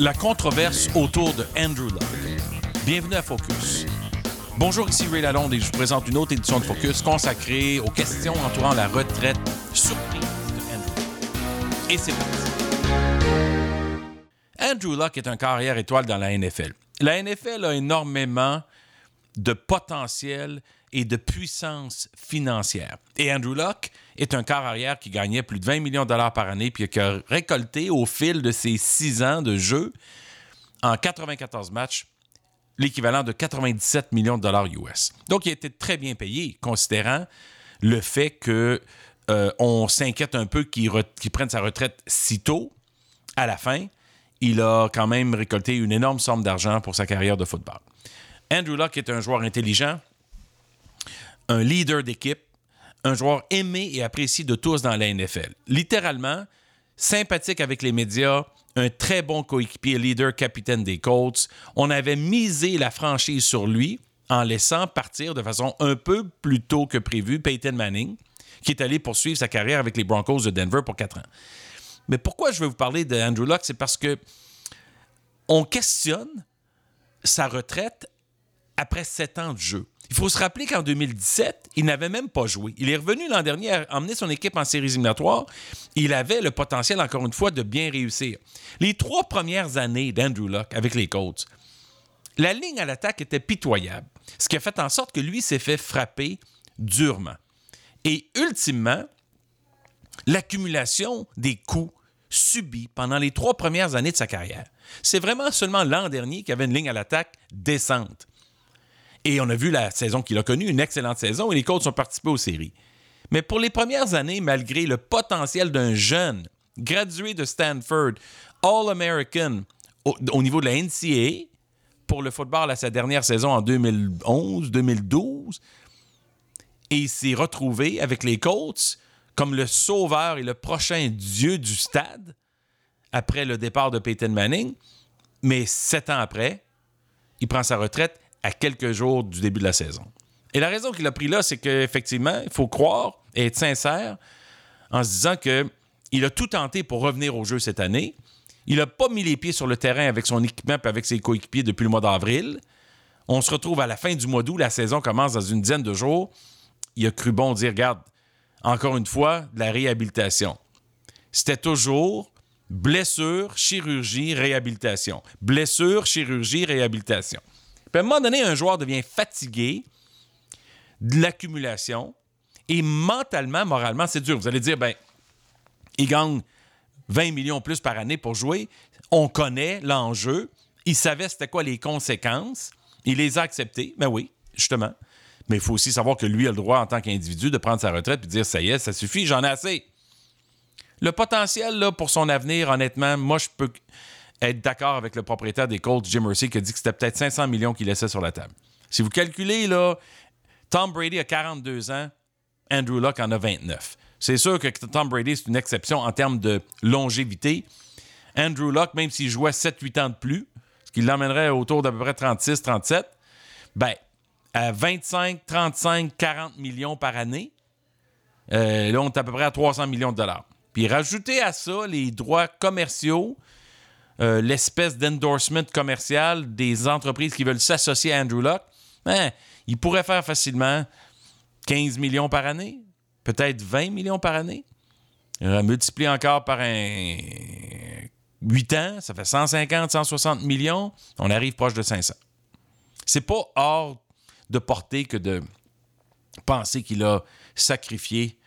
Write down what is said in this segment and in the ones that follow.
la controverse autour de Andrew Luck. Bienvenue à Focus. Bonjour, ici Ray Lalonde et je vous présente une autre édition de Focus consacrée aux questions entourant la retraite surprise de Andrew. Et c'est parti. Andrew Luck est un carrière étoile dans la NFL. La NFL a énormément de potentiel et de puissance financière. Et Andrew Luck est un quart arrière qui gagnait plus de 20 millions de dollars par année puis qui a récolté au fil de ses six ans de jeu en 94 matchs l'équivalent de 97 millions de dollars US. Donc, il a été très bien payé, considérant le fait que euh, on s'inquiète un peu qu'il prenne sa retraite si tôt. À la fin, il a quand même récolté une énorme somme d'argent pour sa carrière de football. Andrew Luck est un joueur intelligent, un leader d'équipe, un joueur aimé et apprécié de tous dans la NFL. Littéralement, sympathique avec les médias, un très bon coéquipier, leader, capitaine des Colts. On avait misé la franchise sur lui en laissant partir de façon un peu plus tôt que prévu Peyton Manning, qui est allé poursuivre sa carrière avec les Broncos de Denver pour quatre ans. Mais pourquoi je veux vous parler de Andrew Luck, c'est parce que on questionne sa retraite après sept ans de jeu. Il faut se rappeler qu'en 2017, il n'avait même pas joué. Il est revenu l'an dernier à emmener son équipe en séries éliminatoires. Il avait le potentiel, encore une fois, de bien réussir. Les trois premières années d'Andrew Luck avec les Colts, la ligne à l'attaque était pitoyable, ce qui a fait en sorte que lui s'est fait frapper durement. Et ultimement, l'accumulation des coups subis pendant les trois premières années de sa carrière. C'est vraiment seulement l'an dernier qu'il avait une ligne à l'attaque décente. Et on a vu la saison qu'il a connue, une excellente saison, et les Colts ont participé aux séries. Mais pour les premières années, malgré le potentiel d'un jeune, gradué de Stanford, All-American au, niveau de la NCAA, pour le football à sa dernière saison en 2011-2012, et il s'est retrouvé avec les Colts comme le sauveur et le prochain dieu du stade après le départ de Peyton Manning. Mais sept ans après, il prend sa retraite à quelques jours du début de la saison. Et la raison qu'il a pris là, c'est qu'effectivement, il faut croire et être sincère en se disant qu'il a tout tenté pour revenir au jeu cette année. Il n'a pas mis les pieds sur le terrain avec son équipement et avec ses coéquipiers depuis le mois d'avril. On se retrouve à la fin du mois d'août, la saison commence dans une dizaine de jours. Il a cru bon dire, regarde, encore une fois, de la réhabilitation. C'était toujours blessure, chirurgie, réhabilitation. Blessure, chirurgie, réhabilitation. Puis à un moment donné, un joueur devient fatigué de l'accumulation et mentalement, moralement, c'est dur. Vous allez dire, ben, il gagne 20 millions plus par année pour jouer. On connaît l'enjeu. Il savait c'était quoi les conséquences. Il les a acceptées. Ben oui, justement. Mais il faut aussi savoir que lui a le droit, en tant qu'individu, de prendre sa retraite et de dire ça y est, ça suffit, j'en ai assez. Le potentiel pour son avenir, honnêtement, moi, je peux être d'accord avec le propriétaire des Colts, Jim Mercy, qui a dit que c'était peut-être 500 millions qu'il laissait sur la table. Si vous calculez, là, Tom Brady a 42 ans, Andrew Luck en a 29. C'est sûr que Tom Brady, c'est une exception en termes de longévité. Andrew Luck, même s'il jouait 7-8 ans de plus, ce qui l'emmènerait autour d'à peu près 36-37, ben, à 25, 35, 40 millions par année, euh, là, on est à peu près à 300 millions de dollars. Puis rajouter à ça les droits commerciaux, euh, l'espèce d'endorsement commercial des entreprises qui veulent s'associer à Andrew Luck, ben, il pourrait faire facilement 15 millions par année, peut-être 20 millions par année. Euh, multiplié encore par un 8 ans, ça fait 150, 160 millions, on arrive proche de 500. C'est pas hors de portée que de penser qu'il a sacrifié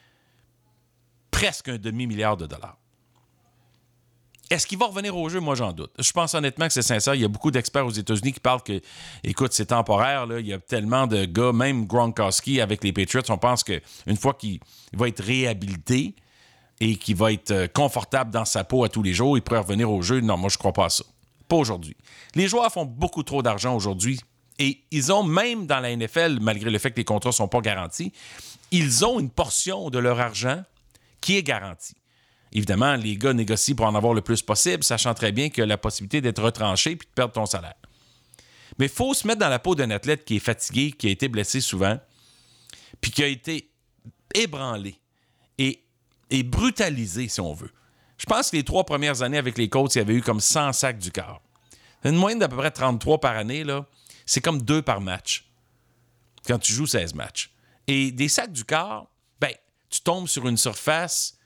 presque un demi-milliard de dollars. Est-ce qu'il va revenir au jeu? Moi, j'en doute. Je pense honnêtement que c'est sincère. Il y a beaucoup d'experts aux États-Unis qui parlent que, écoute, c'est temporaire. Il y a tellement de gars, même Gronkowski avec les Patriots, on pense qu'une fois qu'il va être réhabilité et qu'il va être euh, confortable dans sa peau à tous les jours, il pourrait revenir au jeu. Non, moi, je ne crois pas à ça. Pas aujourd'hui. Les joueurs font beaucoup trop d'argent aujourd'hui et ils ont, même dans la NFL, malgré le fait que les contrats ne sont pas garantis, ils ont une portion de leur argent qui est garantie. Évidemment, les gars négocient pour en avoir le plus possible, sachant très bien qu'il y a la possibilité d'être retranché puis de perdre ton salaire. Mais il faut se mettre dans la peau d'un athlète qui est fatigué, qui a été blessé souvent, puis qui a été ébranlé et, brutalisé, si on veut. Je pense que les trois premières années avec les Colts, il y avait eu comme 100 sacs du quart. Une moyenne d'à peu près 33 par année. C'est comme deux par match quand tu joues 16 matchs. Et des sacs du quart, ben, tu tombes sur une surface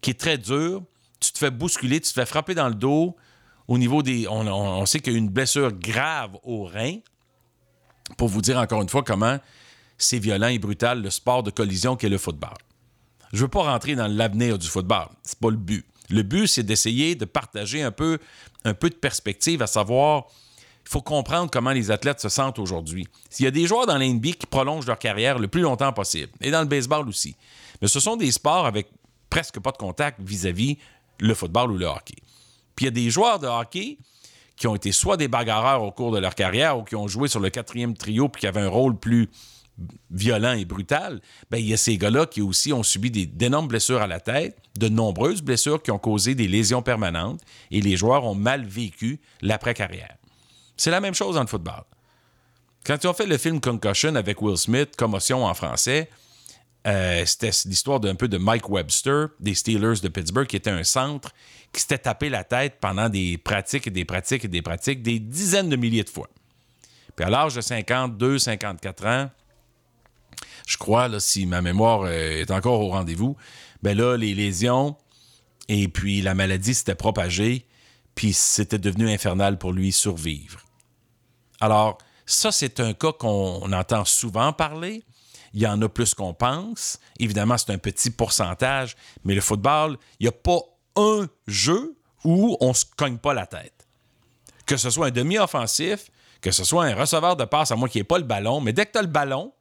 qui est très dure, tu te fais bousculer, tu te fais frapper dans le dos. Au niveau des. On, sait qu'il y a une blessure grave au rein. Pour vous dire encore une fois comment c'est violent et brutal le sport de collision qu'est le football. Je ne veux pas rentrer dans l'avenir du football. C'est pas le but. Le but, c'est d'essayer de partager un peu, un peu de perspective, à savoir, il faut comprendre comment les athlètes se sentent aujourd'hui. S'il y a des joueurs dans l'NBA qui prolongent leur carrière le plus longtemps possible, et dans le baseball aussi, mais ce sont des sports avec presque pas de contact vis-à-vis le football ou le hockey. Puis il y a des joueurs de hockey qui ont été soit des bagarreurs au cours de leur carrière ou qui ont joué sur le quatrième trio puis qui avaient un rôle plus violent et brutal, bien, il y a ces gars-là qui aussi ont subi d'énormes blessures à la tête, de nombreuses blessures qui ont causé des lésions permanentes, et les joueurs ont mal vécu l'après-carrière. C'est la même chose dans le football. Quand ils ont fait le film Concussion avec Will Smith, Commotion en français, euh, c'était l'histoire d'un peu de Mike Webster, des Steelers de Pittsburgh, qui était un centre qui s'était tapé la tête pendant des pratiques et des pratiques et des pratiques, des dizaines de milliers de fois. Puis à l'âge de 52, 54 ans, je crois, là, si ma mémoire euh, est encore au rendez-vous, ben là, les lésions et puis la maladie s'était propagée, puis c'était devenu infernal pour lui survivre. Alors, ça, c'est un cas qu'on entend souvent parler. Il y en a plus qu'on pense. Évidemment, c'est un petit pourcentage, mais le football, il n'y a pas un jeu où on ne se cogne pas la tête. Que ce soit un demi-offensif, que ce soit un receveur de passe, à moi qui n'ai pas le ballon, mais dès que tu as le ballon,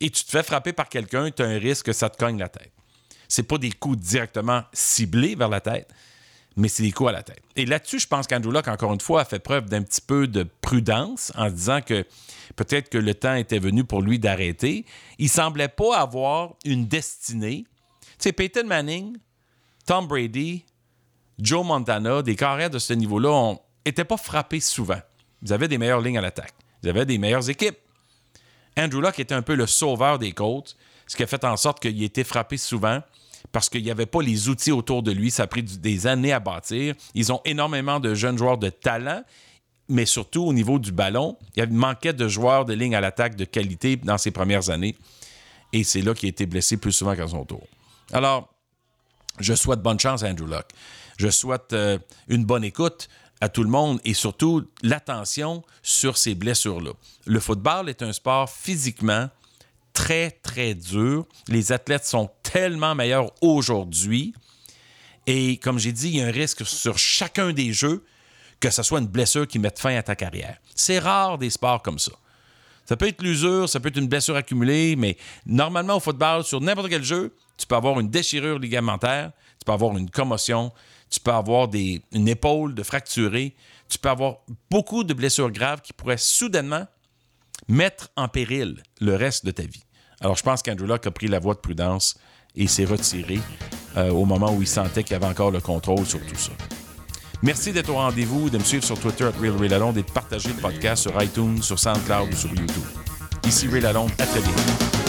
et tu te fais frapper par quelqu'un, tu as un risque que ça te cogne la tête. C'est pas des coups directement ciblés vers la tête, mais c'est des coups à la tête? Et là-dessus, je pense qu'Andrew Locke, encore une fois, a fait preuve d'un petit peu de prudence en disant que peut-être que le temps était venu pour lui d'arrêter. Il semblait pas avoir une destinée. Tu sais, Peyton Manning, Tom Brady, Joe Montana, des carrières de ce niveau-là, n'étaient pas frappés souvent. Ils avaient des meilleures lignes à l'attaque. Ils avaient des meilleures équipes. Andrew Luck était un peu le sauveur des Colts, ce qui a fait en sorte qu'il était frappé souvent parce qu'il n'y avait pas les outils autour de lui. Ça a pris des années à bâtir. Ils ont énormément de jeunes joueurs de talent, mais surtout au niveau du ballon, il manquait de joueurs de ligne à l'attaque de qualité dans ses premières années. Et c'est là qu'il a été blessé plus souvent qu'à son tour. Alors, je souhaite bonne chance à Andrew Luck. Je souhaite euh, une bonne écoute à tout le monde et surtout l'attention sur ces blessures-là. Le football est un sport physiquement très, très dur. Les athlètes sont tellement meilleurs aujourd'hui. Et comme j'ai dit, il y a un risque sur chacun des jeux que ce soit une blessure qui mette fin à ta carrière. C'est rare des sports comme ça. Ça peut être l'usure, ça peut être une blessure accumulée, mais normalement au football, sur n'importe quel jeu, tu peux avoir une déchirure ligamentaire, tu peux avoir une commotion, tu peux avoir une épaule de fracturée, tu peux avoir beaucoup de blessures graves qui pourraient soudainement mettre en péril le reste de ta vie. Alors, je pense qu'Andrew Locke a pris la voie de prudence et s'est retiré euh, au moment où il sentait qu'il avait encore le contrôle sur tout ça. Merci d'être au rendez-vous, de me suivre sur Twitter, at RealRayLalonde, et de partager le podcast sur iTunes, sur SoundCloud ou sur YouTube. Ici Ray Lalonde, à très vite.